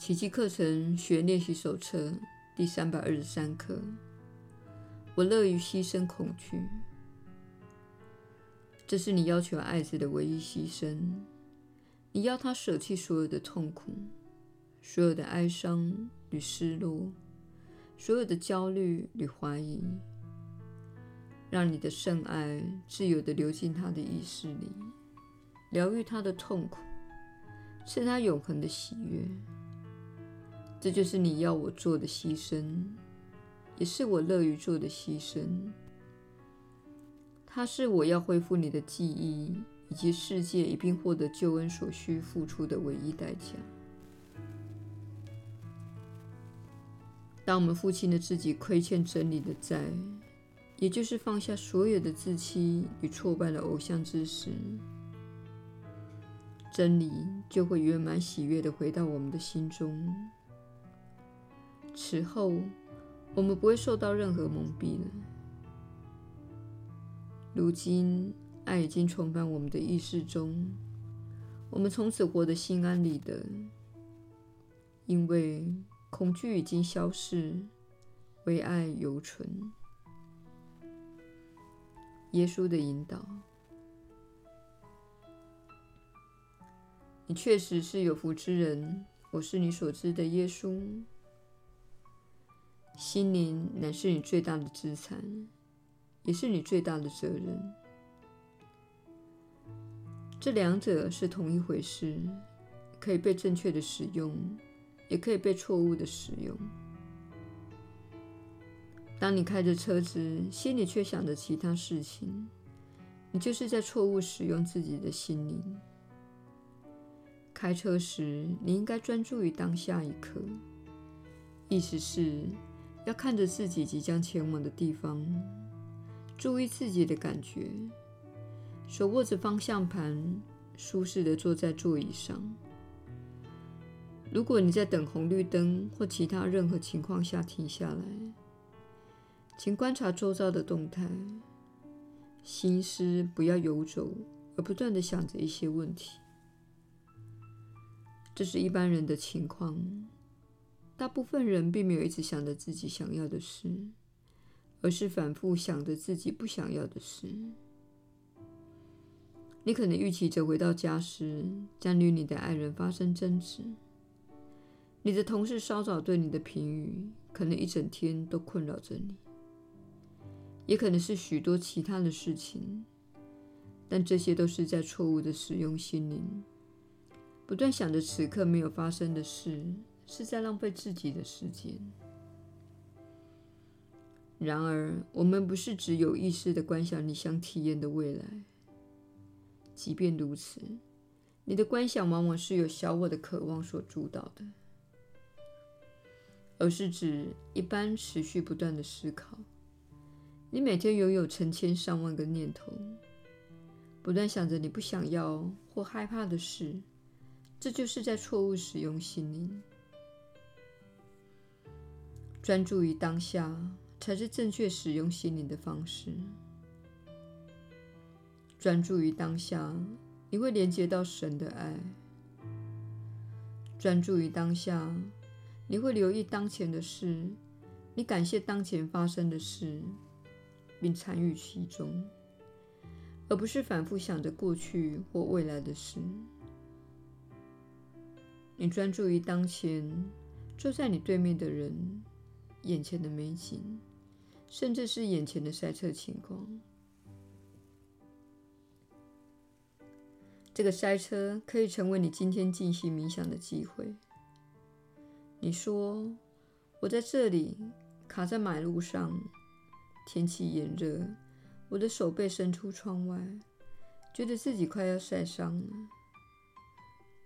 奇迹课程学练习手册第三百二十三课。我乐于牺牲恐惧，这是你要求爱子的唯一牺牲。你要他舍弃所有的痛苦、所有的哀伤与失落、所有的焦虑与怀疑，让你的圣爱自由地流进他的意识里，疗愈他的痛苦，赐他永恒的喜悦。这就是你要我做的牺牲，也是我乐于做的牺牲。它是我要恢复你的记忆以及世界一并获得救恩所需付出的唯一代价。当我们付清了自己亏欠真理的债，也就是放下所有的自欺与挫败的偶像之时，真理就会圆满喜悦地回到我们的心中。此后，我们不会受到任何蒙蔽了。如今，爱已经重返我们的意识中，我们从此活得心安理得，因为恐惧已经消逝，唯爱犹存。耶稣的引导，你确实是有福之人。我是你所知的耶稣。心灵乃是你最大的资产，也是你最大的责任。这两者是同一回事，可以被正确的使用，也可以被错误的使用。当你开着车子，心里却想着其他事情，你就是在错误使用自己的心灵。开车时，你应该专注于当下一刻，意思是。要看着自己即将前往的地方，注意自己的感觉，手握着方向盘，舒适地坐在座椅上。如果你在等红绿灯或其他任何情况下停下来，请观察周遭的动态，心思不要游走，而不断地想着一些问题。这是一般人的情况。大部分人并没有一直想着自己想要的事，而是反复想着自己不想要的事。你可能预期着回到家时将与你的爱人发生争执，你的同事稍早对你的评语可能一整天都困扰着你，也可能是许多其他的事情，但这些都是在错误的使用心灵，不断想着此刻没有发生的事。是在浪费自己的时间。然而，我们不是只有意识的观想你想体验的未来。即便如此，你的观想往往是由小我的渴望所主导的，而是指一般持续不断的思考。你每天拥有成千上万个念头，不断想着你不想要或害怕的事，这就是在错误使用心灵。专注于当下，才是正确使用心灵的方式。专注于当下，你会连接到神的爱。专注于当下，你会留意当前的事，你感谢当前发生的事，并参与其中，而不是反复想着过去或未来的事。你专注于当前，坐在你对面的人。眼前的美景，甚至是眼前的塞车情况。这个塞车可以成为你今天进行冥想的机会。你说：“我在这里卡在马路上，天气炎热，我的手背伸出窗外，觉得自己快要晒伤了。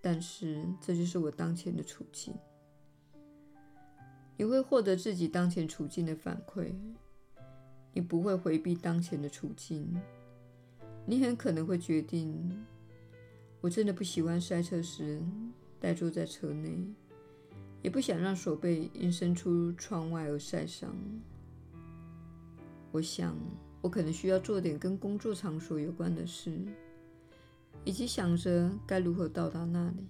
但是这就是我当前的处境。”你会获得自己当前处境的反馈，你不会回避当前的处境。你很可能会决定：我真的不喜欢塞车时呆坐在车内，也不想让手背因伸出窗外而晒伤。我想，我可能需要做点跟工作场所有关的事，以及想着该如何到达那里。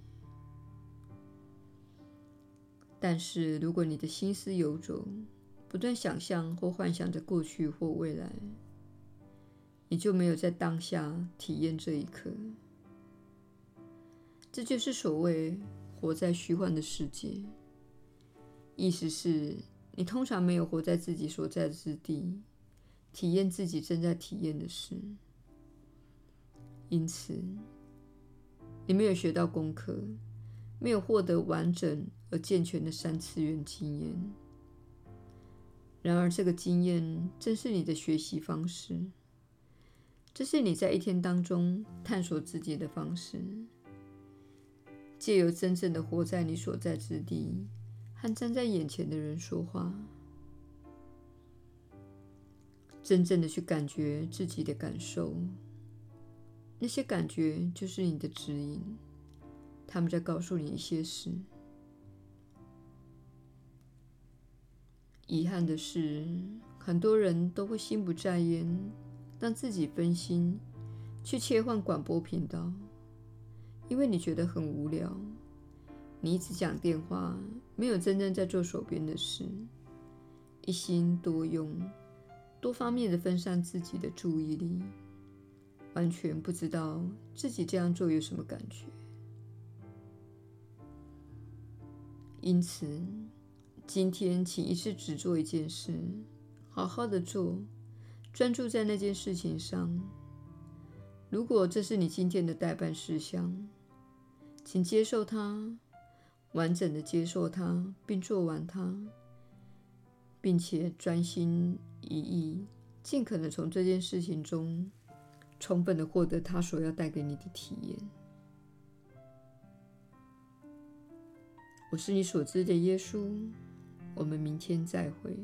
但是，如果你的心思游走，不断想象或幻想着过去或未来，你就没有在当下体验这一刻。这就是所谓活在虚幻的世界。意思是你通常没有活在自己所在之地，体验自己正在体验的事。因此，你没有学到功课，没有获得完整而健全的三次元经验。然而，这个经验正是你的学习方式，这是你在一天当中探索自己的方式。借由真正的活在你所在之地，和站在眼前的人说话，真正的去感觉自己的感受，那些感觉就是你的指引，他们在告诉你一些事。遗憾的是，很多人都会心不在焉，让自己分心，去切换广播频道。因为你觉得很无聊，你一直讲电话，没有真正在做手边的事，一心多用，多方面的分散自己的注意力，完全不知道自己这样做有什么感觉。因此，今天请一次只做一件事，好好的做，专注在那件事情上。如果这是你今天的待办事项，请接受它，完整的接受它，并做完它，并且专心一意，尽可能从这件事情中充分的获得它所要带给你的体验。我是你所知的耶稣，我们明天再会。